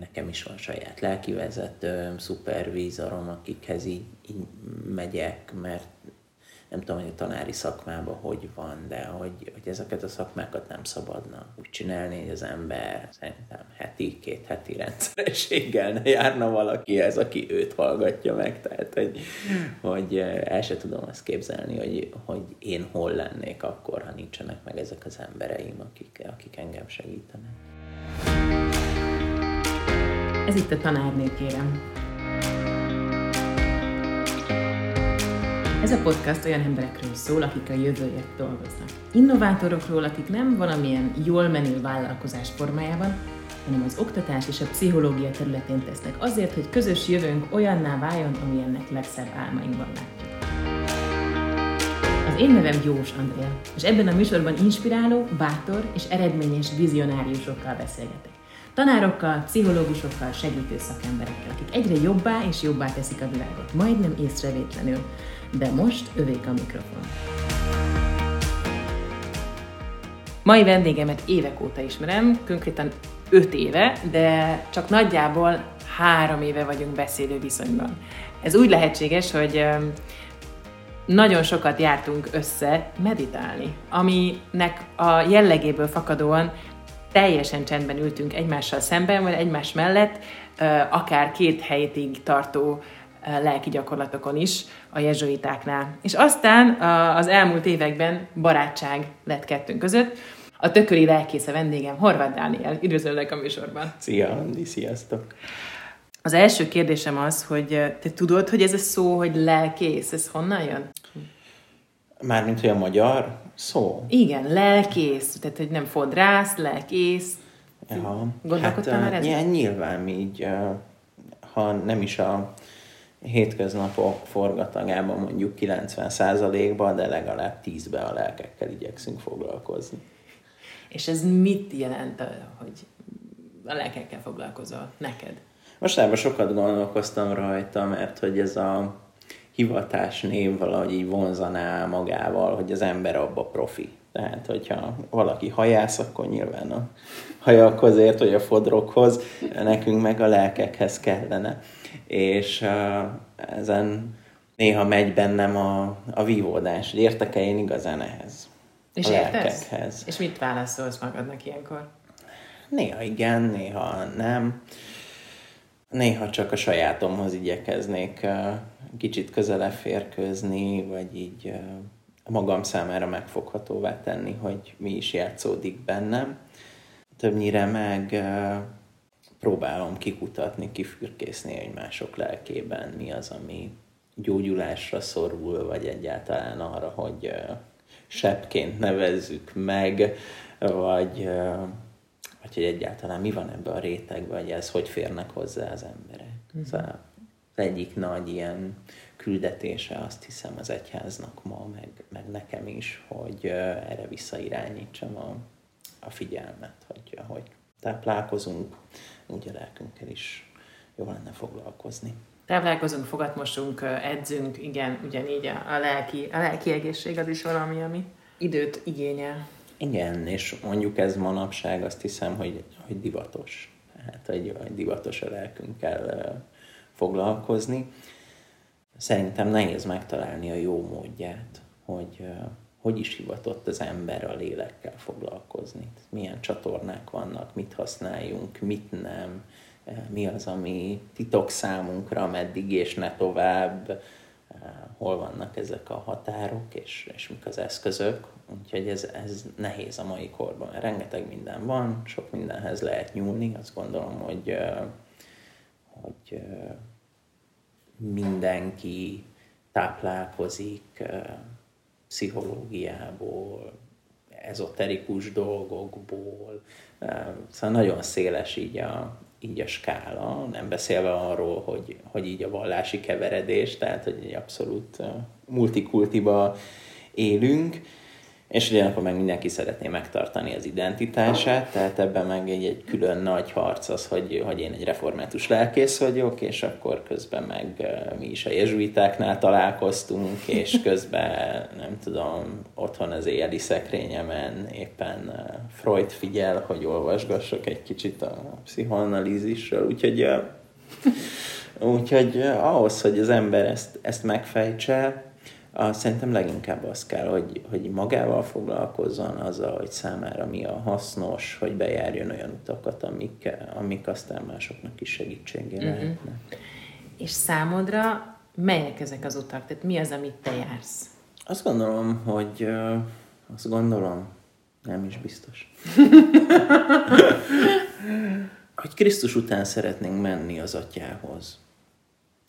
Nekem is van saját lelkivezetőm, szupervízorom, akikhez így, így megyek, mert nem tudom, hogy a tanári szakmában hogy van, de hogy, hogy ezeket a szakmákat nem szabadna úgy csinálni, hogy az ember szerintem heti, két heti rendszerességgel ne járna valaki ez, aki őt hallgatja meg. Tehát, hogy, hogy el se tudom azt képzelni, hogy, hogy én hol lennék akkor, ha nincsenek meg ezek az embereim, akik, akik engem segítenek. Ez itt a tanárné, kérem. Ez a podcast olyan emberekről szól, akik a jövőért dolgoznak. Innovátorokról, akik nem valamilyen jól menő vállalkozás formájában, hanem az oktatás és a pszichológia területén tesznek azért, hogy közös jövőnk olyanná váljon, amilyennek legszebb álmainkban látjuk. Az én nevem Jós Andrea, és ebben a műsorban inspiráló, bátor és eredményes vizionáriusokkal beszélgetek. Tanárokkal, pszichológusokkal, segítő szakemberekkel, akik egyre jobbá és jobbá teszik a világot, majdnem észrevétlenül. De most övék a mikrofon. Mai vendégemet évek óta ismerem, konkrétan 5 éve, de csak nagyjából három éve vagyunk beszélő viszonyban. Ez úgy lehetséges, hogy nagyon sokat jártunk össze meditálni, aminek a jellegéből fakadóan teljesen csendben ültünk egymással szemben, vagy egymás mellett, akár két hétig tartó lelki gyakorlatokon is a jezsuitáknál. És aztán az elmúlt években barátság lett kettőnk között. A tököri lelkész a vendégem, Horváth Dániel. Üdvözöllek a műsorban. Szia, Andi, sziasztok! Az első kérdésem az, hogy te tudod, hogy ez a szó, hogy lelkész, ez honnan jön? Mármint, hogy a magyar szó? Igen, lelkész, tehát hogy nem fodrász, lelkész. Ja, Gondolkodtál hát, már ezen? Nyilván így, ha nem is a hétköznapok forgatagában mondjuk 90%-ban, de legalább 10-be a lelkekkel igyekszünk foglalkozni. És ez mit jelent, hogy a lelkekkel foglalkozol neked? Mostában sokat gondolkoztam rajta, mert hogy ez a hivatás név valahogy így vonzaná magával, hogy az ember abba profi. Tehát, hogyha valaki hajász, akkor nyilván a hajakhoz hogy a fodrokhoz, nekünk meg a lelkekhez kellene. És uh, ezen néha megy bennem a, a vívódás, hogy értek-e én igazán ehhez. És a lelkekhez. És mit válaszolsz magadnak ilyenkor? Néha igen, néha nem. Néha csak a sajátomhoz igyekeznék kicsit közelebb férkőzni, vagy így magam számára megfoghatóvá tenni, hogy mi is játszódik bennem. Többnyire meg próbálom kikutatni, kifürkészni, hogy mások lelkében mi az, ami gyógyulásra szorul, vagy egyáltalán arra, hogy sebként nevezzük meg, vagy, vagy hogy egyáltalán mi van ebben a rétegben, vagy ez hogy férnek hozzá az emberek. Mm. Szóval az egyik nagy ilyen küldetése azt hiszem az egyháznak ma, meg, meg nekem is, hogy erre visszairányítsam a, a figyelmet, hogy ahogy táplálkozunk, úgy a lelkünkkel is jó lenne foglalkozni. Táplálkozunk, fogatmosunk, edzünk, igen, ugyanígy a, a, lelki, a lelki egészség az is valami, ami időt igényel. Igen, és mondjuk ez manapság azt hiszem, hogy, hogy divatos. Hát, hogy, hogy divatos a lelkünkkel foglalkozni. Szerintem nehéz megtalálni a jó módját, hogy hogy is hivatott az ember a lélekkel foglalkozni. Milyen csatornák vannak, mit használjunk, mit nem, mi az, ami titok számunkra, meddig és ne tovább, hol vannak ezek a határok, és, és mik az eszközök. Úgyhogy ez, ez nehéz a mai korban. Rengeteg minden van, sok mindenhez lehet nyúlni. Azt gondolom, hogy, hogy mindenki táplálkozik pszichológiából, ezoterikus dolgokból, szóval nagyon széles így a, így a skála, nem beszélve arról, hogy, hogy így a vallási keveredés, tehát hogy egy abszolút multikultiba élünk, és ugyanakkor meg mindenki szeretné megtartani az identitását, tehát ebben meg egy, egy külön nagy harc az, hogy, hogy én egy református lelkész vagyok, és akkor közben meg mi is a jezsuitáknál találkoztunk, és közben nem tudom, otthon az éjjeli szekrényemen éppen Freud figyel, hogy olvasgassak egy kicsit a pszichoanalízisről, úgyhogy Úgyhogy ahhoz, hogy az ember ezt, ezt megfejtse, a, szerintem leginkább az kell, hogy, hogy magával foglalkozzon, azzal, hogy számára mi a hasznos, hogy bejárjon olyan utakat, amik, amik aztán másoknak is segítségére uh-huh. lehetnek. És számodra melyek ezek az utak? Tehát mi az, amit te jársz? Azt gondolom, hogy azt gondolom, nem is biztos. hogy Krisztus után szeretnénk menni az atyához.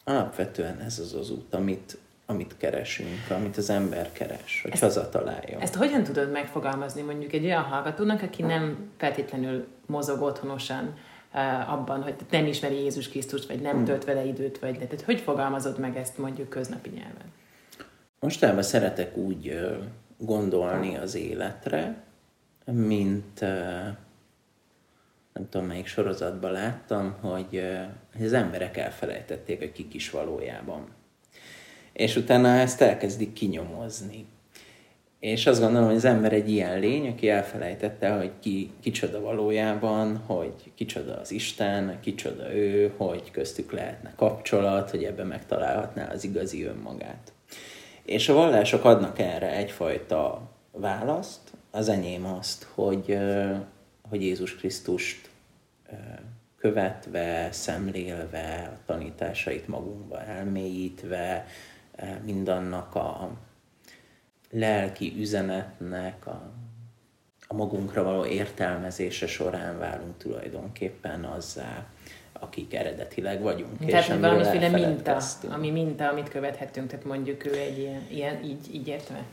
Alapvetően ez az az út, amit, amit keresünk, amit az ember keres, hogy ezt, hazatalálja. Ezt hogyan tudod megfogalmazni mondjuk egy olyan hallgatónak, aki nem feltétlenül mozog otthonosan uh, abban, hogy nem ismeri Jézus Krisztust, vagy nem hmm. tölt vele időt, vagy tehát hogy fogalmazod meg ezt mondjuk köznapi nyelven? Mostában szeretek úgy uh, gondolni az életre, mint uh, nem tudom melyik sorozatban láttam, hogy, hogy az emberek elfelejtették, hogy kik is valójában. És utána ezt elkezdik kinyomozni. És azt gondolom, hogy az ember egy ilyen lény, aki elfelejtette, hogy ki, kicsoda valójában, hogy kicsoda az Isten, kicsoda ő, hogy köztük lehetne kapcsolat, hogy ebben megtalálhatná az igazi önmagát. És a vallások adnak erre egyfajta választ, az enyém azt, hogy, hogy Jézus Krisztust követve, szemlélve, a tanításait magunkba elmélyítve, mindannak a lelki üzenetnek a, a magunkra való értelmezése során válunk tulajdonképpen azzá, akik eredetileg vagyunk. Tehát és valamiféle minta, ami minta, amit követhetünk, tehát mondjuk ő egy ilyen, ilyen így, így értve?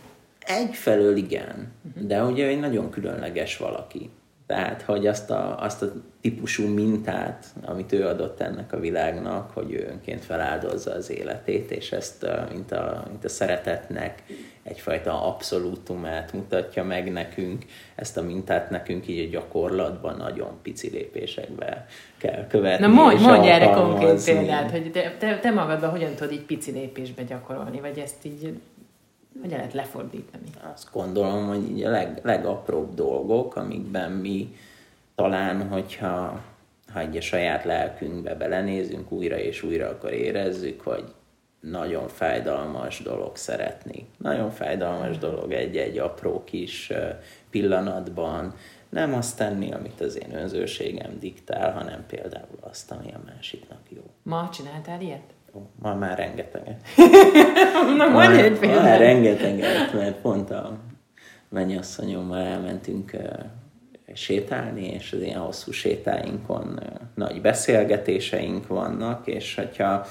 Egyfelől igen, uh-huh. de ugye egy nagyon különleges valaki. Tehát, hogy azt a, azt a típusú mintát, amit ő adott ennek a világnak, hogy ő önként feláldozza az életét, és ezt, mint a, mint a szeretetnek egyfajta abszolútumát mutatja meg nekünk, ezt a mintát nekünk így a gyakorlatban nagyon pici lépésekbe kell követni. Na mondj, mondj erre konkrét példát, hogy te, te, te magadban hogyan tudod így pici lépésbe gyakorolni, vagy ezt így hogy lehet lefordítani? Azt gondolom, hogy így a leg, legapróbb dolgok, amikben mi talán, hogyha ha egy a saját lelkünkbe belenézünk újra és újra, akkor érezzük, hogy nagyon fájdalmas dolog szeretni. Nagyon fájdalmas dolog egy-egy apró kis pillanatban nem azt tenni, amit az én önzőségem diktál, hanem például azt, ami a másiknak jó. Ma csináltál ilyet? Ma már rengeteget. Na, mondj egy példát. Már rengeteget, mert pont a mennyasszonyommal elmentünk uh, sétálni, és az ilyen hosszú sétáinkon uh, nagy beszélgetéseink vannak, és hogyha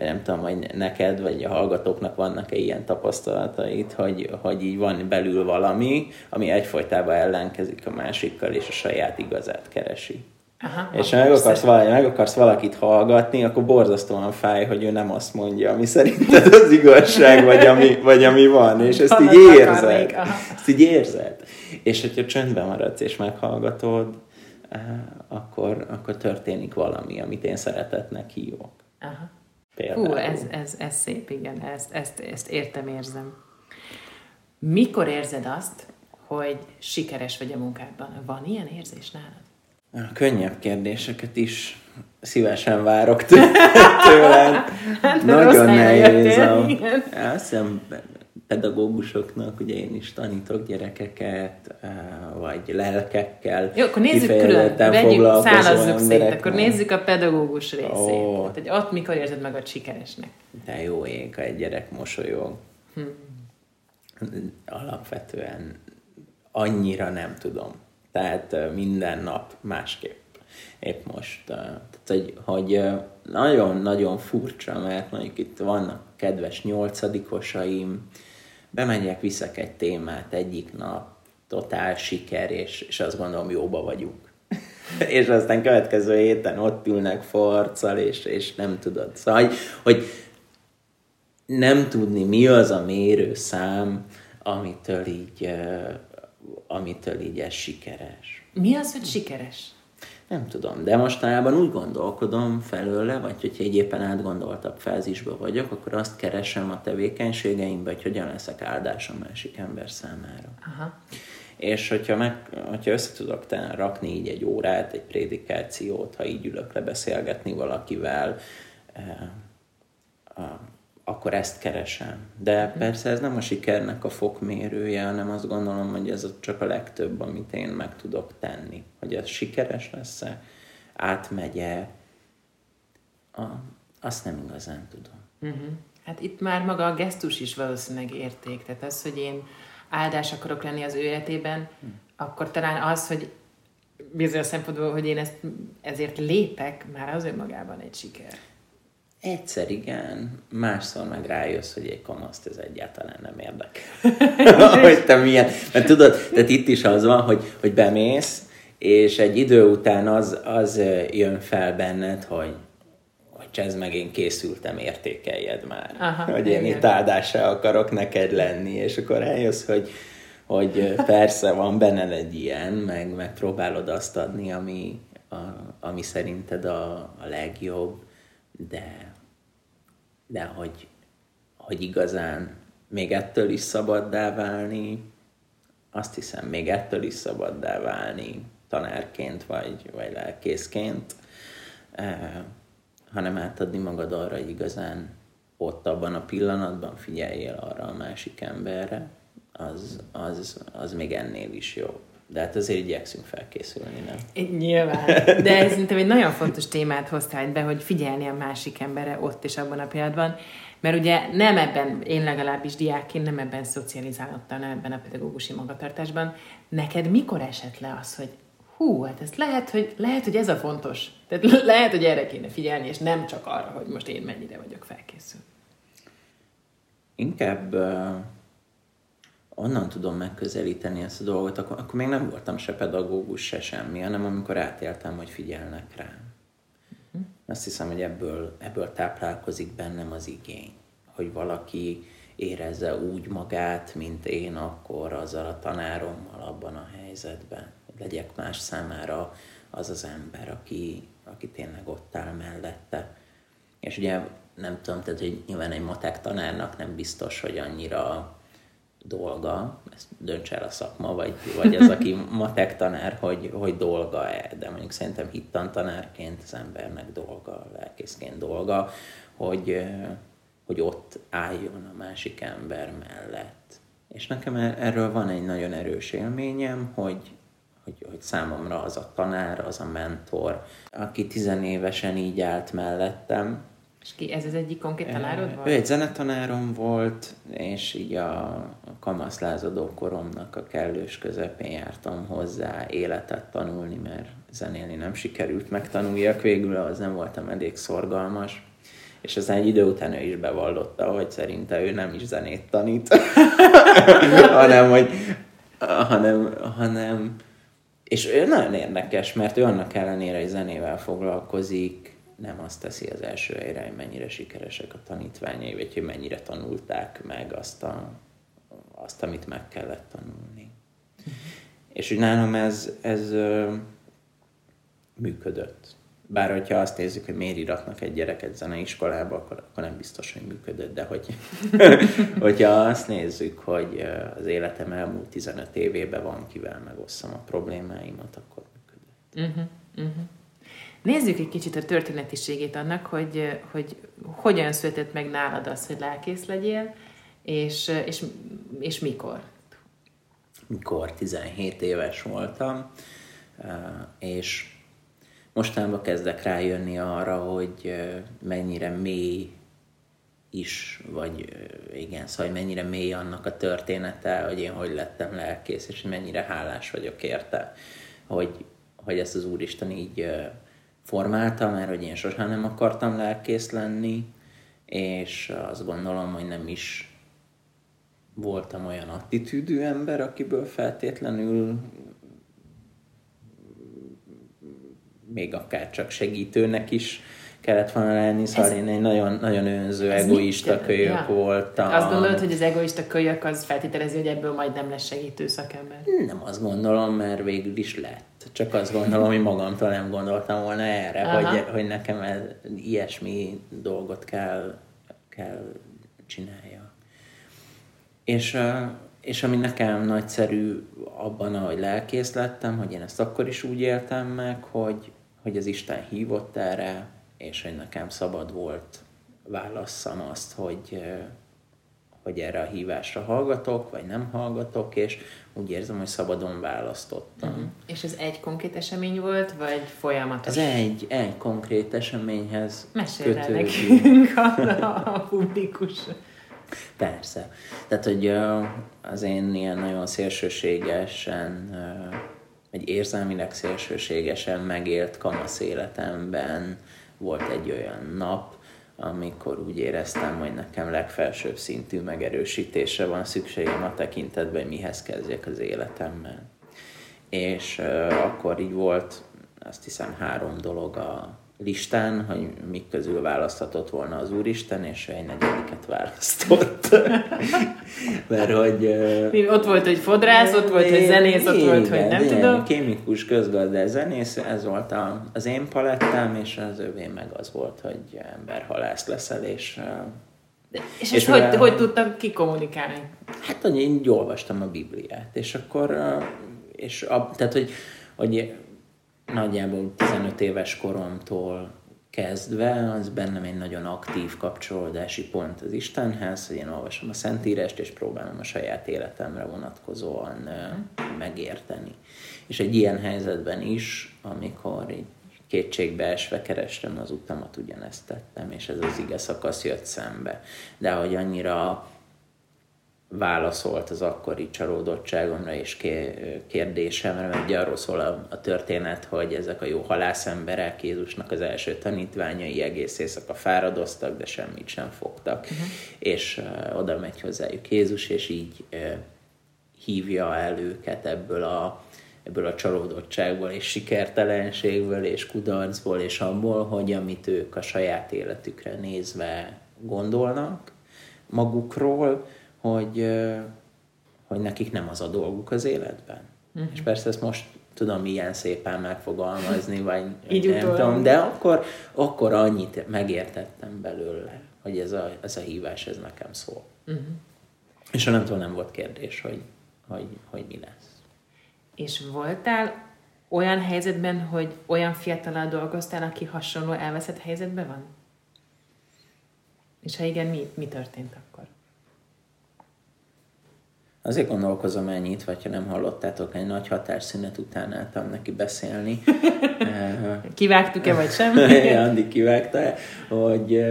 vagy nem tudom, hogy neked, vagy a hallgatóknak vannak-e ilyen tapasztalatait, hogy, hogy így van belül valami, ami egyfolytában ellenkezik a másikkal, és a saját igazát keresi. Aha, és ha meg akarsz, valami, meg akarsz valakit hallgatni, akkor borzasztóan fáj, hogy ő nem azt mondja, ami szerinted az igazság, vagy ami, vagy ami van, és ezt így érzed. Ezt így érzed. És hogyha csöndben maradsz és meghallgatod, eh, akkor, akkor történik valami, amit én szeretetnek hívok. Aha. Például. Hú, ez, ez, ez szép, igen, ezt, ezt, ezt értem, érzem. Mikor érzed azt, hogy sikeres vagy a munkádban? Van ilyen érzés nálad? A könnyebb kérdéseket is szívesen várok tőled. hát, Nagyon nehéz. A, azt hiszem, pedagógusoknak, ugye én is tanítok gyerekeket, vagy lelkekkel. Jó, akkor nézzük külön, vegyük, szállazzuk szét, akkor nézzük a pedagógus részét. Oh. Tehát, hogy ott mikor érzed meg a sikeresnek. De jó ég, ha egy gyerek mosolyog. Hm. Alapvetően annyira nem tudom tehát minden nap másképp. Épp most. Tehát, hogy, hogy nagyon-nagyon furcsa, mert mondjuk itt vannak kedves nyolcadikosaim, bemegyek, viszek egy témát egyik nap, totál siker, és, és azt gondolom, jóba vagyunk. és aztán következő héten ott ülnek forccal, és, és nem tudod. Szóval, hogy, hogy nem tudni, mi az a mérőszám, amitől így, amitől így ez sikeres. Mi az, hogy sikeres? Nem tudom, de mostanában úgy gondolkodom felőle, vagy hogyha egy éppen átgondoltabb fázisban vagyok, akkor azt keresem a tevékenységeimben, hogy hogyan leszek áldás a másik ember számára. Aha. És hogyha, meg, hogyha össze tudok rakni így egy órát, egy prédikációt, ha így ülök le beszélgetni valakivel, eh, akkor ezt keresem. De mhm. persze ez nem a sikernek a fokmérője, hanem azt gondolom, hogy ez csak a legtöbb, amit én meg tudok tenni. Hogy ez sikeres lesz-e, átmegye, a, azt nem igazán tudom. Uh-huh. Hát itt már maga a gesztus is valószínűleg érték. Tehát az, hogy én áldás akarok lenni az ő életében, hmm. akkor talán az, hogy bizonyos szempontból, hogy én ezt, ezért lépek, már az önmagában egy siker. Egyszer igen, másszor meg rájössz, hogy egy kamaszt ez egyáltalán nem érdekel. hogy te milyen, mert tudod, tehát itt is az van, hogy, hogy bemész, és egy idő után az, az jön fel benned, hogy hogy ez meg én készültem, értékeljed már. Aha, hogy én igen. itt áldással akarok neked lenni, és akkor eljössz, hogy, hogy persze van benned egy ilyen, meg, meg próbálod azt adni, ami, a, ami szerinted a, a legjobb, de, de hogy, hogy igazán még ettől is szabaddá válni, azt hiszem, még ettől is szabaddá válni tanárként vagy, vagy lelkészként, eh, hanem átadni magad arra, hogy igazán ott abban a pillanatban figyeljél arra a másik emberre, az, az, az még ennél is jobb. De hát azért igyekszünk felkészülni, nem? Nyilván. De ez szerintem egy nagyon fontos témát hoztál be, hogy figyelni a másik emberre ott és abban a pillanatban. Mert ugye nem ebben, én legalábbis diákként nem ebben szocializálódtam, nem ebben a pedagógusi magatartásban. Neked mikor esett le az, hogy hú, hát ez lehet, hogy, lehet, hogy ez a fontos. Tehát lehet, hogy erre kéne figyelni, és nem csak arra, hogy most én mennyire vagyok felkészül. Inkább uh, onnan tudom megközelíteni ezt a dolgot, akkor, akkor még nem voltam se pedagógus, se semmi, hanem amikor átéltem, hogy figyelnek rám. Uh-huh. Azt hiszem, hogy ebből, ebből táplálkozik bennem az igény, hogy valaki érezze úgy magát, mint én akkor azzal a tanárommal abban a helyzetben legyek más számára az az ember, aki, aki tényleg ott áll mellette. És ugye nem tudom, tehát hogy nyilván egy matek tanárnak nem biztos, hogy annyira dolga, ezt döntse el a szakma, vagy, vagy az, aki matek tanár, hogy, hogy dolga-e, de mondjuk szerintem hittan tanárként az embernek dolga, lelkészként dolga, hogy, hogy ott álljon a másik ember mellett. És nekem er-, erről van egy nagyon erős élményem, hogy, hogy, hogy számomra az a tanár, az a mentor, aki tizenévesen így állt mellettem. És ki, ez az egyik konkrét tanárod volt? Ő egy zenetanárom volt, és így a kamaszlázadó koromnak a kellős közepén jártam hozzá életet tanulni, mert zenélni nem sikerült megtanuljak végül, az nem voltam elég szorgalmas. És aztán egy idő után ő is bevallotta, hogy szerinte ő nem is zenét tanít, hanem, hogy hanem, hanem és ő nagyon érdekes, mert ő annak ellenére, hogy zenével foglalkozik, nem azt teszi az első helyre, hogy mennyire sikeresek a tanítványai, vagy hogy mennyire tanulták meg azt, a, azt amit meg kellett tanulni. És úgy nálam ez, ez ö, működött. Bár hogyha azt nézzük, hogy miért iratnak egy gyereket zeneiskolába, akkor, akkor nem biztos, hogy működött, de hogy, hogyha azt nézzük, hogy az életem elmúlt 15 évében van, kivel megosszam a problémáimat, akkor működött. Uh-huh, uh-huh. Nézzük egy kicsit a történetiségét annak, hogy, hogy hogyan született meg nálad az, hogy lelkész legyél, és, és, és mikor? Mikor 17 éves voltam, és mostanában kezdek rájönni arra, hogy mennyire mély is, vagy igen, szóval hogy mennyire mély annak a története, hogy én hogy lettem lelkész, és mennyire hálás vagyok érte, hogy, hogy ezt az Úristen így formálta, mert hogy én sosem nem akartam lelkész lenni, és azt gondolom, hogy nem is voltam olyan attitűdű ember, akiből feltétlenül még akár csak segítőnek is kellett volna lenni, szóval ez, én egy nagyon, nagyon önző, egoista kölyök ja. voltam. Azt gondolod, hogy az egoista kölyök az feltételezi, hogy ebből majd nem lesz segítő szakember? Nem azt gondolom, mert végül is lett. Csak azt gondolom, hogy magamtól nem gondoltam volna erre, hogy, hogy nekem ez, ilyesmi dolgot kell, kell csinálja. És, és ami nekem nagyszerű abban, ahogy lelkész lettem, hogy én ezt akkor is úgy éltem meg, hogy, hogy az Isten hívott erre, és hogy nekem szabad volt válasszam azt, hogy, hogy erre a hívásra hallgatok, vagy nem hallgatok, és úgy érzem, hogy szabadon választottam. Uh-huh. És ez egy konkrét esemény volt, vagy folyamatos? Ez egy, egy konkrét eseményhez Mesélj nekünk a, a publikus. Persze. Tehát, hogy az én ilyen nagyon szélsőségesen, vagy érzelmileg szélsőségesen megélt kamasz életemben volt egy olyan nap, amikor úgy éreztem, hogy nekem legfelsőbb szintű megerősítésre van szükségem a tekintetben, hogy mihez kezdjek az életemmel. És uh, akkor így volt, azt hiszem, három dolog a listán, hogy mik közül választhatott volna az Úristen, és egy negyediket választott. Mert hogy... Mi, ott volt, hogy fodrász, ott volt, hogy zenész, ott volt, hogy nem igen, tudom. Kémikus, közgazdás, zenész, ez volt a, az én palettám, és az övé meg az volt, hogy emberhalász leszel, és de, és, és hogy, hogy tudtam kikommunikálni? Hát, hogy én olvastam a Bibliát, és akkor, és a, tehát, hogy, hogy nagyjából 15 éves koromtól kezdve, az bennem egy nagyon aktív kapcsolódási pont az Istenhez, hogy én olvasom a Szentírást, és próbálom a saját életemre vonatkozóan megérteni. És egy ilyen helyzetben is, amikor így kétségbe esve kerestem az utamat, ugyanezt tettem, és ez az ige szakasz jött szembe. De hogy annyira válaszolt az akkori csalódottságomra és kérdésemre, mert ugye arról szól a, a történet, hogy ezek a jó halászemberek Jézusnak az első tanítványai egész éjszaka fáradoztak, de semmit sem fogtak, uh-huh. és uh, oda megy hozzájuk Jézus, és így uh, hívja el őket ebből a, ebből a csalódottságból, és sikertelenségből, és kudarcból, és abból, hogy amit ők a saját életükre nézve gondolnak magukról, hogy, hogy nekik nem az a dolguk az életben. Uh-huh. És persze ezt most tudom ilyen szépen megfogalmazni, vagy Így nem utol. tudom, de akkor, akkor annyit megértettem belőle, hogy ez a, ez a hívás, ez nekem szól. Uh-huh. És onnantól nem volt kérdés, hogy, hogy, hogy mi lesz. És voltál olyan helyzetben, hogy olyan fiatalal dolgoztál, aki hasonló elveszett helyzetben van? És ha igen, mi, mi történt akkor? Azért gondolkozom ennyit, vagy ha nem hallottátok, egy nagy határszünet után álltam neki beszélni. Kivágtuk-e, vagy sem? Andi kivágta hogy,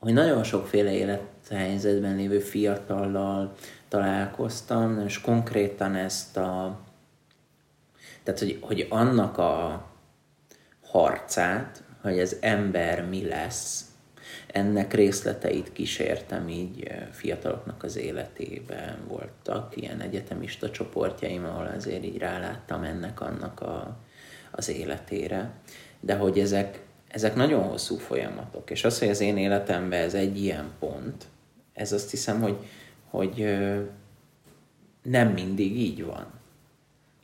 hogy nagyon sokféle élethelyzetben lévő fiatallal találkoztam, és konkrétan ezt a tehát, hogy, hogy annak a harcát, hogy az ember mi lesz, ennek részleteit kísértem így fiataloknak az életében. Voltak ilyen egyetemista csoportjaim, ahol azért így ráláttam ennek annak a, az életére. De hogy ezek, ezek nagyon hosszú folyamatok, és az, hogy az én életemben ez egy ilyen pont, ez azt hiszem, hogy, hogy nem mindig így van,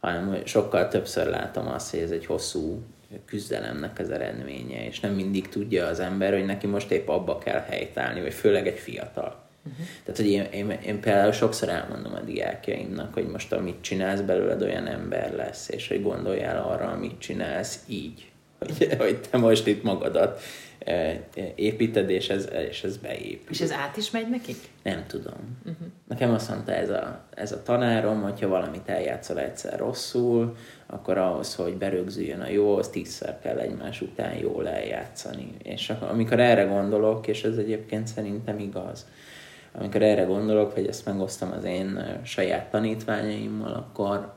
hanem sokkal többször látom azt, hogy ez egy hosszú küzdelemnek az eredménye, és nem mindig tudja az ember, hogy neki most épp abba kell helytállni, vagy főleg egy fiatal. Uh-huh. Tehát, hogy én, én, én például sokszor elmondom a diákjaimnak, hogy most amit csinálsz belőled olyan ember lesz, és hogy gondoljál arra, amit csinálsz így, hogy, hogy te most itt magadat építed, és ez, és ez beépül. És ez át is megy nekik? Nem tudom. Uh-huh. Nekem azt mondta ez a, ez a tanárom, hogyha valamit eljátszol egyszer rosszul, akkor ahhoz, hogy berögzüljön a jó, az tízszer kell egymás után jól eljátszani. És amikor erre gondolok, és ez egyébként szerintem igaz, amikor erre gondolok, vagy ezt megosztom az én saját tanítványaimmal, akkor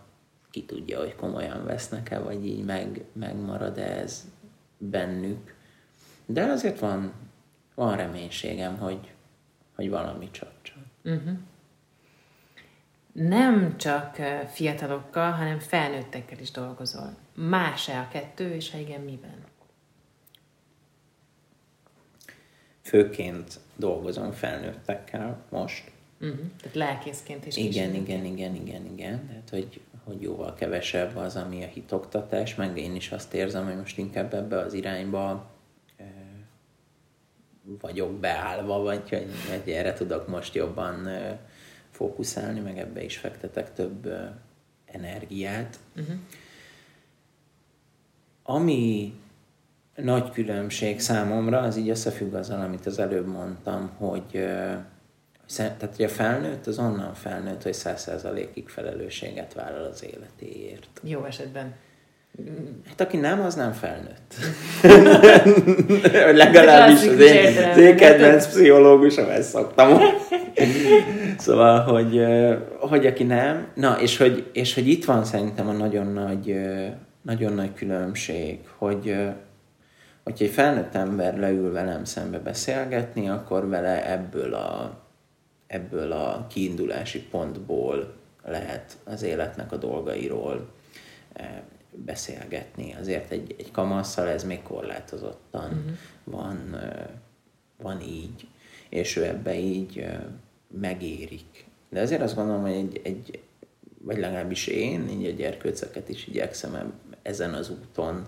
ki tudja, hogy komolyan vesznek-e, vagy így meg, megmarad -e ez bennük de azért van, van reménységem, hogy, hogy valami csapcson. Uh-huh. Mhm. Nem csak eh, fiatalokkal, hanem felnőttekkel is dolgozol. Más-e a kettő, és ha igen, miben? Főként dolgozom felnőttekkel most. Uh-huh. Tehát lelkészként is. Igen, igen, igen, igen, igen. Tehát, hogy, hogy jóval kevesebb az, ami a hitoktatás, meg én is azt érzem, hogy most inkább ebbe az irányba vagyok beállva, vagy hogy, hogy erre tudok most jobban fókuszálni, meg ebbe is fektetek több energiát. Uh-huh. Ami nagy különbség számomra, az így összefügg azzal, amit az előbb mondtam, hogy tehát, hogy a felnőtt az onnan felnőtt, hogy száz százalékig felelősséget vállal az életéért. Jó esetben. Hát aki nem, az nem felnőtt. Legalábbis az én, az én kedvenc pszichológusom, ezt szoktam. szóval, hogy, hogy aki nem, na, és hogy, és hogy itt van szerintem a nagyon nagy, nagyon nagy különbség, hogy hogyha egy felnőtt ember leül velem szembe beszélgetni, akkor vele ebből a, ebből a kiindulási pontból lehet az életnek a dolgairól beszélgetni. Azért egy, egy kamasszal ez még korlátozottan uh-huh. van, van így, és ő ebbe így megérik. De azért azt gondolom, hogy egy, egy vagy legalábbis én, így a gyerkőceket is igyekszem ezen az úton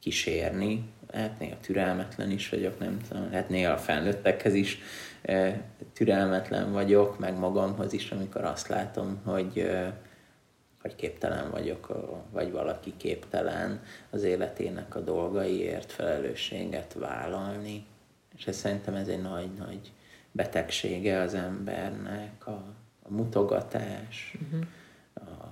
kísérni. Hát néha türelmetlen is vagyok, nem tudom, hát néha a felnőttekhez is türelmetlen vagyok, meg magamhoz is, amikor azt látom, hogy vagy képtelen vagyok, vagy valaki képtelen az életének a dolgaiért felelősséget vállalni. És ez szerintem ez egy nagy-nagy betegsége az embernek, a, a mutogatás, uh-huh. a,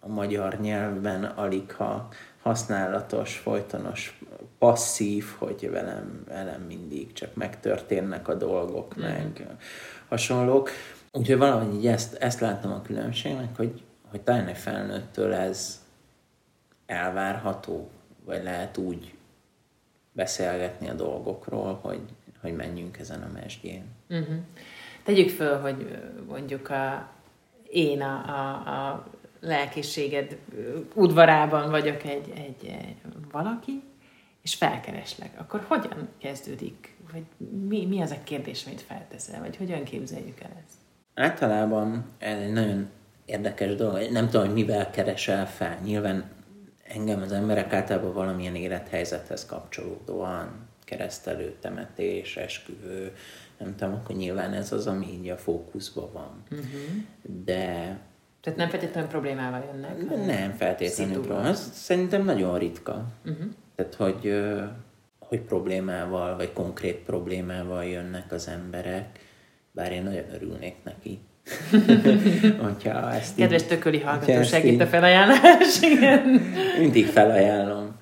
a magyar nyelvben alig ha használatos, folytonos, passzív, hogy velem, velem mindig csak megtörténnek a dolgok, uh-huh. meg hasonlók. Úgyhogy valahogy így ezt, ezt láttam a különbségnek, hogy, hogy talán egy felnőttől ez elvárható, vagy lehet úgy beszélgetni a dolgokról, hogy, hogy menjünk ezen a mesdjén. Uh-huh. Tegyük föl, hogy mondjuk a, én a, a, a lelkészséged udvarában vagyok egy, egy, egy valaki, és felkereslek, akkor hogyan kezdődik? Vagy mi, mi az a kérdés, amit felteszel? Vagy hogyan képzeljük el ezt? Általában ez egy nagyon érdekes dolog. Nem tudom, hogy mivel keresel fel. Nyilván engem az emberek általában valamilyen élethelyzethez kapcsolódóan keresztelő, temetés, esküvő, nem tudom, akkor nyilván ez az, ami így a fókuszban van. Uh-huh. De... Tehát nem feltétlenül problémával jönnek? Nem feltétlenül problémával. Szerintem nagyon ritka. Uh-huh. Tehát, hogy, hogy problémával, vagy konkrét problémával jönnek az emberek, bár én nagyon örülnék neki. hogyha ezt Kedves tököli hallgató, segít a felajánlás. Igen. Mindig felajánlom.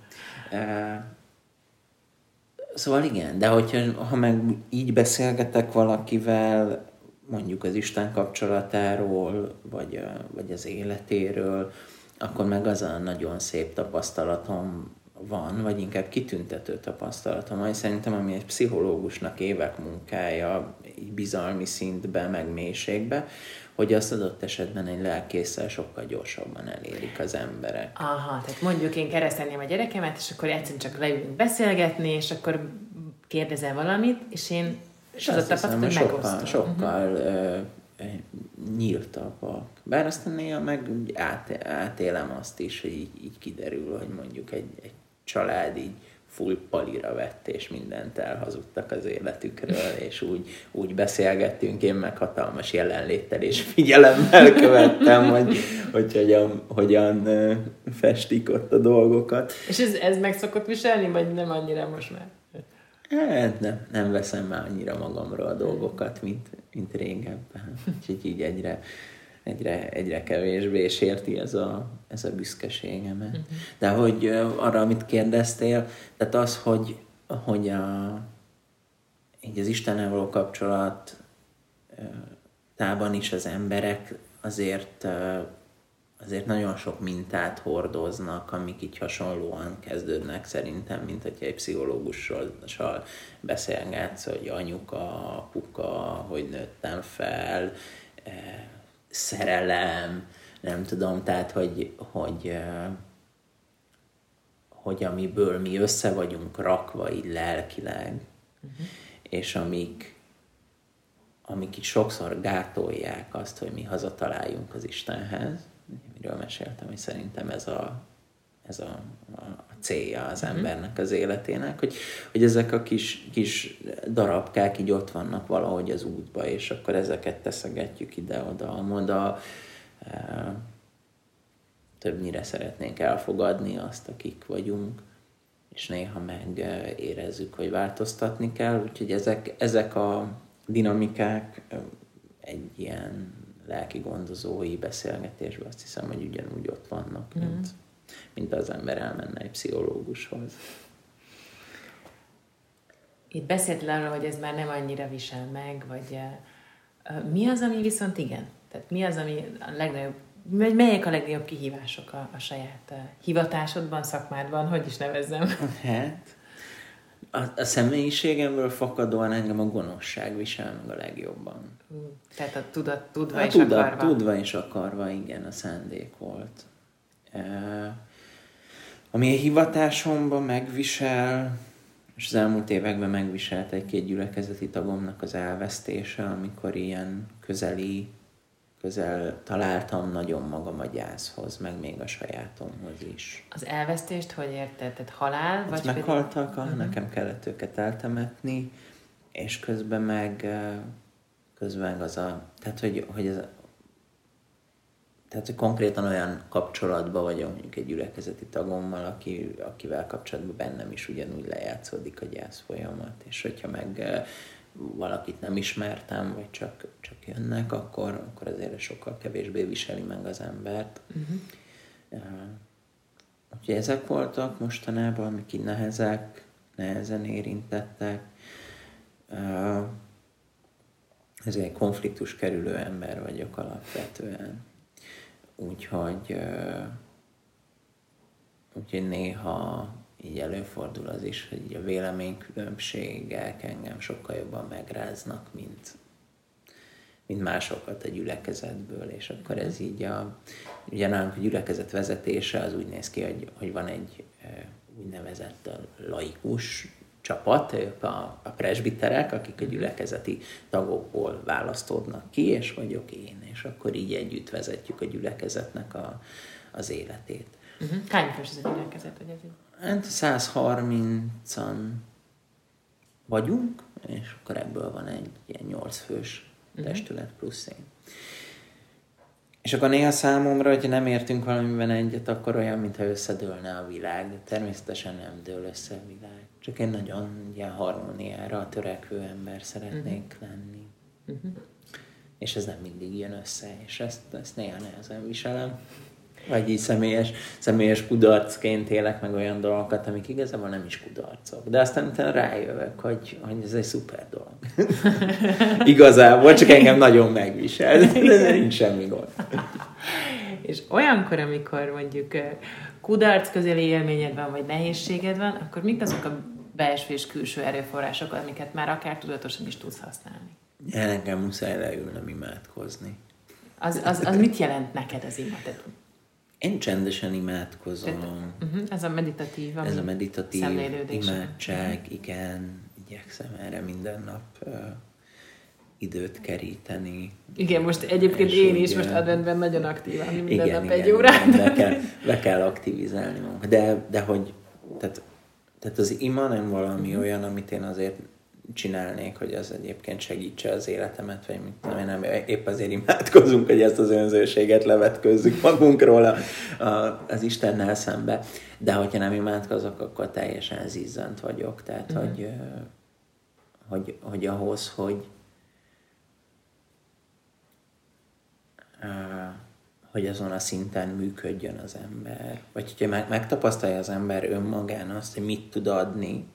Szóval igen, de hogyha ha meg így beszélgetek valakivel, mondjuk az Isten kapcsolatáról, vagy, vagy az életéről, akkor meg az a nagyon szép tapasztalatom van, vagy inkább kitüntető tapasztalatom, ami szerintem, ami egy pszichológusnak évek munkája, bizalmi szintbe, meg mélységbe, hogy azt adott esetben egy lelkészsel sokkal gyorsabban elérik az emberek. Aha, tehát mondjuk én keresztelném a gyerekemet, és akkor egyszerűen csak leülünk beszélgetni, és akkor kérdezel valamit, és én és az a tapasztalat, hogy sokkal, sokkal uh-huh. uh, nyíltabbak. Bár aztán néha meg át, átélem azt is, hogy így, így kiderül, hogy mondjuk egy, egy család így full palira vett, és mindent elhazudtak az életükről, és úgy, úgy beszélgettünk, én meg hatalmas jelenléttel és figyelemmel követtem, hogy, hogy hogyan, hogyan festik ott a dolgokat. És ez, ez meg szokott viselni, vagy nem annyira most már? Hát nem, nem veszem már annyira magamra a dolgokat, mint, mint régebben. Úgyhogy így egyre, egyre, egyre kevésbé sérti ez a, ez a büszkeségemet. Uh-huh. De hogy arra, amit kérdeztél, tehát az, hogy, hogy a, így az Istennel való kapcsolat tában is az emberek azért azért nagyon sok mintát hordoznak, amik így hasonlóan kezdődnek szerintem, mint hogyha egy pszichológussal beszélgetsz, hogy anyuka, apuka, hogy nőttem fel, szerelem, nem tudom, tehát hogy, hogy, hogy amiből mi össze vagyunk rakva így lelkileg, Uh-huh. És amik, amik itt sokszor gátolják azt, hogy mi hazataláljunk az Istenhez, miről meséltem, hogy szerintem ez a, ez a, a célja az uh-huh. embernek az életének, hogy, hogy ezek a kis, kis darabkák így ott vannak valahogy az útba, és akkor ezeket teszegetjük ide-oda, amoda, e, többnyire szeretnénk elfogadni azt, akik vagyunk, és néha meg érezzük, hogy változtatni kell, úgyhogy ezek, ezek a dinamikák egy ilyen lelki gondozói beszélgetésben azt hiszem, hogy ugyanúgy ott vannak, mm. mint, mint az ember elmenne egy pszichológushoz. Itt beszéltél arról, hogy ez már nem annyira visel meg, vagy uh, mi az, ami viszont igen? Tehát mi az, ami a legnagyobb, melyek a legnagyobb kihívások a, a saját uh, hivatásodban, szakmádban, hogy is nevezzem? Hát, a, a személyiségemből fakadóan engem a gonoszság visel meg a legjobban. Tehát a tudat, tudva a és tudat, akarva. Tudva és akarva, igen, a szándék volt. Ami a hivatásomban megvisel, és az elmúlt években megviselt egy-két gyülekezeti tagomnak az elvesztése, amikor ilyen közeli közel találtam nagyon magam a gyászhoz, meg még a sajátomhoz is. Az elvesztést hogy érted? Tehát halál? Hát vagy meghaltak, pedig... uh-huh. nekem kellett őket eltemetni, és közben meg közben az a, tehát hogy, hogy ez a, tehát, hogy konkrétan olyan kapcsolatban vagyok mondjuk egy gyülekezeti tagommal, aki, akivel kapcsolatban bennem is ugyanúgy lejátszódik a gyász folyamat, és hogyha meg valakit nem ismertem, vagy csak, csak jönnek, akkor, akkor azért sokkal kevésbé viseli meg az embert. Uh-huh. Uh, úgyhogy ezek voltak mostanában, amik így nehezek, nehezen érintettek. Uh, ez egy konfliktus kerülő ember vagyok alapvetően. Úgyhogy, úgyhogy néha így előfordul az is, hogy a véleménykülönbségek engem sokkal jobban megráznak, mint, mint másokat a gyülekezetből, és akkor ez így a, ugye nálunk a gyülekezet vezetése az úgy néz ki, hogy, hogy van egy úgynevezett laikus csapat, ők a, a presbiterek, akik a gyülekezeti tagokból választódnak ki, és vagyok én, és akkor így együtt vezetjük a gyülekezetnek a, az életét. Uh-huh. Hány fős ez a gyülekezet, hogy ez így? Hát 130-an vagyunk, és akkor ebből van egy ilyen 8 fős uh-huh. testület plusz én. És akkor néha számomra, hogyha nem értünk valamiben egyet, akkor olyan, mintha összedőlne a világ. De természetesen nem dől össze a világ. Csak én nagyon ilyen harmóniára törekvő ember szeretnék uh-huh. lenni. Uh-huh. És ez nem mindig jön össze, és ezt, ezt néha nehezen viselem vagy így személyes, személyes kudarcként élek meg olyan dolgokat, amik igazából nem is kudarcok. De aztán utána rájövök, hogy, hogy ez egy szuper dolog. igazából, csak engem nagyon megvisel, de nincs semmi gond. És olyankor, amikor mondjuk kudarc közeli élményed van, vagy nehézséged van, akkor mik azok a belső és külső erőforrások, amiket már akár tudatosan is tudsz használni? Ja, nekem muszáj leülnem imádkozni. Az, az, az mit jelent neked az imadet? Én csendesen imádkozom. uh-huh, ez a meditatív, Ez a meditatív imádság, uh-huh. igen. Igyekszem erre minden nap uh, időt keríteni. Igen, most egyébként én is most adventben nagyon aktívan, minden igen, nap igen, egy órát. Be kell, be kell aktivizálni magunkat. De, de hogy, tehát, tehát az ima nem valami uh-huh. olyan, amit én azért csinálnék, hogy az egyébként segítse az életemet, vagy mit tudom én, nem, épp azért imádkozunk, hogy ezt az önzőséget levetközzük magunkról a, a, az Istennel szembe. De hogyha nem imádkozok, akkor teljesen zizzant vagyok. Tehát, mm-hmm. hogy, hogy, hogy ahhoz, hogy hogy azon a szinten működjön az ember. Vagy hogyha meg, megtapasztalja az ember önmagán azt, hogy mit tud adni,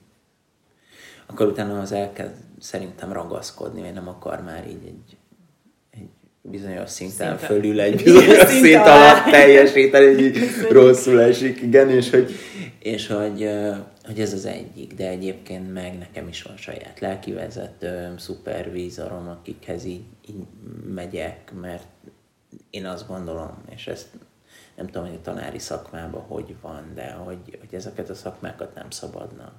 akkor utána az elkezd szerintem ragaszkodni, vagy nem akar már így egy, egy bizonyos szinten Szinte. fölül egy bizonyos szint, szint alatt teljesíteni, így rosszul esik, igen, és hogy, és hogy, hogy ez az egyik, de egyébként meg nekem is van saját lelkivezetőm, szupervízorom, akikhez így, így megyek, mert én azt gondolom, és ezt nem tudom, hogy a tanári szakmában hogy van, de hogy, hogy ezeket a szakmákat nem szabadna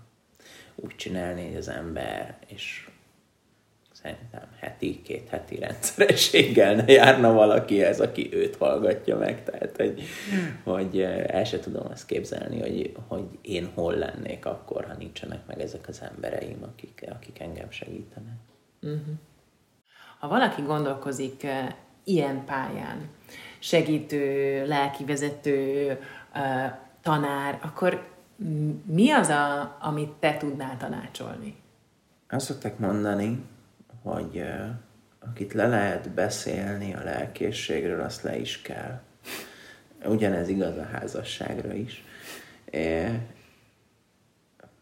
úgy csinálni, hogy az ember, és szerintem heti, két heti rendszerességgel ne járna valaki ez, aki őt hallgatja meg. Tehát, hogy, hogy el se tudom azt képzelni, hogy, hogy én hol lennék akkor, ha nincsenek meg ezek az embereim, akik, akik engem segítenek. Uh-huh. Ha valaki gondolkozik uh, ilyen pályán, segítő, lelkivezető, uh, tanár, akkor mi az, a, amit te tudnál tanácsolni? Azt szokták mondani, hogy uh, akit le lehet beszélni a lelkészségről, azt le is kell. Ugyanez igaz a házasságra is. É,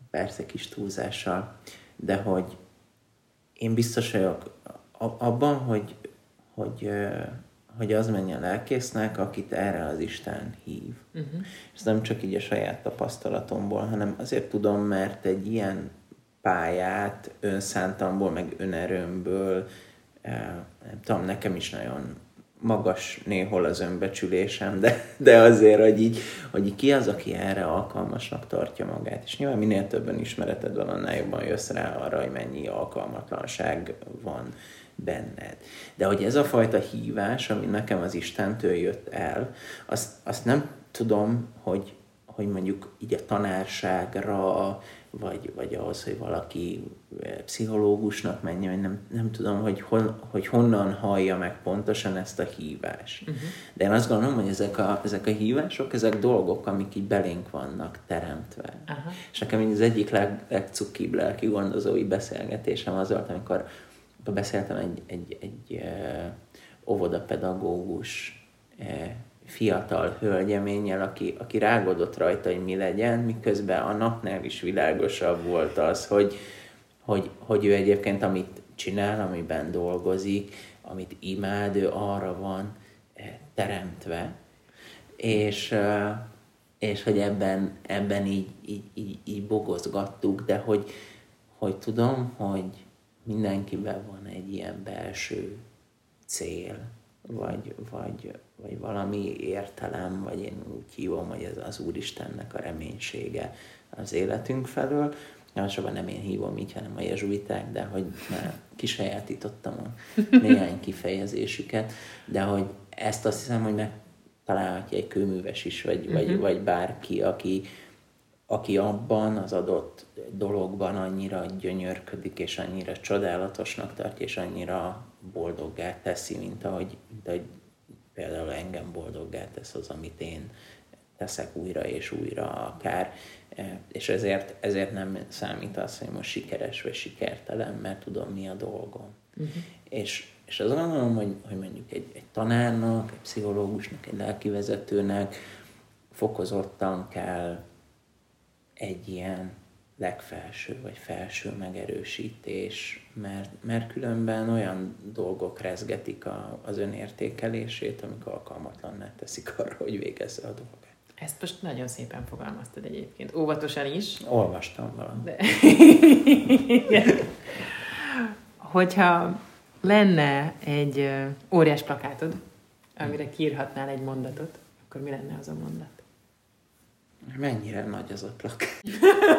persze kis túlzással, de hogy én biztos vagyok abban, hogy, hogy, hogy az menjen lelkésznek, akit erre az Isten hív. Uh-huh. És nem csak így a saját tapasztalatomból, hanem azért tudom, mert egy ilyen pályát önszántamból, meg önerőmből, nem tudom, nekem is nagyon magas néhol az önbecsülésem, de, de azért, hogy így, hogy ki az, aki erre alkalmasnak tartja magát. És nyilván minél többen ismereted van, annál jobban jössz rá arra, hogy mennyi alkalmatlanság van benned. De hogy ez a fajta hívás, ami nekem az Istentől jött el, azt, azt nem tudom, hogy, hogy mondjuk így a tanárságra, vagy, vagy ahhoz, hogy valaki eh, pszichológusnak menjen, vagy nem, nem tudom, hogy, hon, hogy honnan hallja meg pontosan ezt a hívást. Uh-huh. De én azt gondolom, hogy ezek a, ezek a hívások, ezek dolgok, amik így belénk vannak teremtve. Uh-huh. És nekem az egyik leg, legcukibb lelki gondozói beszélgetésem az volt, amikor beszéltem egy, egy, egy óvodapedagógus fiatal hölgyeménnyel, aki, aki rágodott rajta, hogy mi legyen, miközben a napnál is világosabb volt az, hogy, hogy, hogy ő egyébként amit csinál, amiben dolgozik, amit imád, ő arra van teremtve, és, és hogy ebben, ebben így, így, így, így bogozgattuk, de hogy, hogy tudom, hogy mindenkiben van egy ilyen belső cél, vagy, vagy, vagy valami értelem, vagy én úgy hívom, hogy ez az Úristennek a reménysége az életünk felől. Elsősorban nem én hívom így, hanem a jezsuiták, de hogy már kisajátítottam a néhány kifejezésüket, de hogy ezt azt hiszem, hogy megtalálhatja egy kőműves is, vagy, uh-huh. vagy, mhm. vagy bárki, aki, aki abban az adott dologban annyira gyönyörködik, és annyira csodálatosnak tartja, és annyira boldoggá teszi, mint ahogy, mint ahogy például engem boldoggá tesz az, amit én teszek újra és újra akár, e, és ezért, ezért nem számít az, hogy most sikeres vagy sikertelen, mert tudom, mi a dolgom. Uh-huh. És, és azt gondolom, hogy, hogy mondjuk egy, egy tanárnak, egy pszichológusnak, egy lelkivezetőnek fokozottan kell egy ilyen legfelső vagy felső megerősítés, mert, mert különben olyan dolgok rezgetik a, az önértékelését, amik alkalmatlanná teszik arra, hogy végezze a dolgát. Ezt most nagyon szépen fogalmaztad egyébként. Óvatosan is. Olvastam valamit. De... Hogyha lenne egy óriás plakátod, amire kiírhatnál egy mondatot, akkor mi lenne az a mondat? Mennyire nagy az a plakát?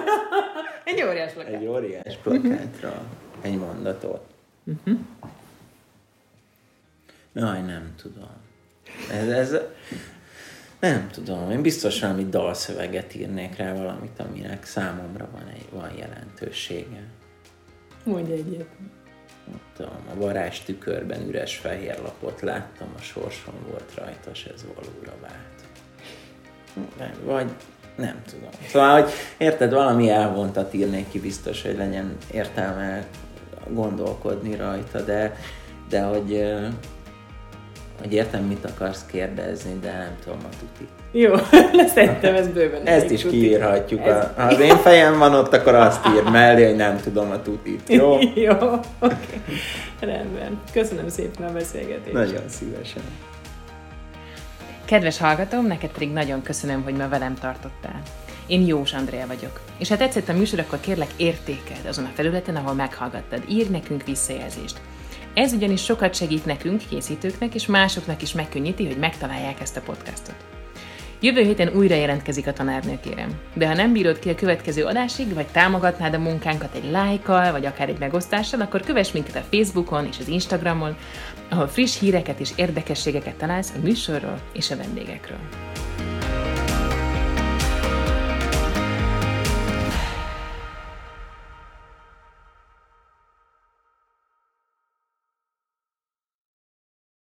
egy óriás plakát. Egy óriás plakátra egy mondatot. Uh-huh. Jaj, nem tudom. Ez, ez, nem tudom. Én biztos valami dalszöveget írnék rá valamit, aminek számomra van, egy, van jelentősége. Mondj egyet. tudom, a varázs tükörben üres fehér lapot láttam, a sorsom volt rajta, és ez valóra vált. Vagy nem tudom. Szóval, hogy érted, valami elvontat írnék ki biztos, hogy legyen értelme gondolkodni rajta, de, de hogy, hogy értem, mit akarsz kérdezni, de nem tudom a tuti. Jó, szerintem ez bőven. Ezt is tuti. kiírhatjuk. Ez... Ha az én fejem van ott, akkor azt ír mellé, hogy nem tudom a tutit. Jó? Jó, oké. Okay. Rendben. Köszönöm szépen a beszélgetést. Nagyon szívesen. Kedves hallgatom, neked pedig nagyon köszönöm, hogy ma velem tartottál. Én Jós Andrea vagyok. És ha tetszett a műsor, akkor kérlek értékeld azon a felületen, ahol meghallgattad. Írj nekünk visszajelzést. Ez ugyanis sokat segít nekünk, készítőknek, és másoknak is megkönnyíti, hogy megtalálják ezt a podcastot. Jövő héten újra jelentkezik a tanárnő, kérem. De ha nem bírod ki a következő adásig, vagy támogatnád a munkánkat egy lájkkal, vagy akár egy megosztással, akkor kövess minket a Facebookon és az Instagramon, ahol friss híreket és érdekességeket találsz a műsorról és a vendégekről.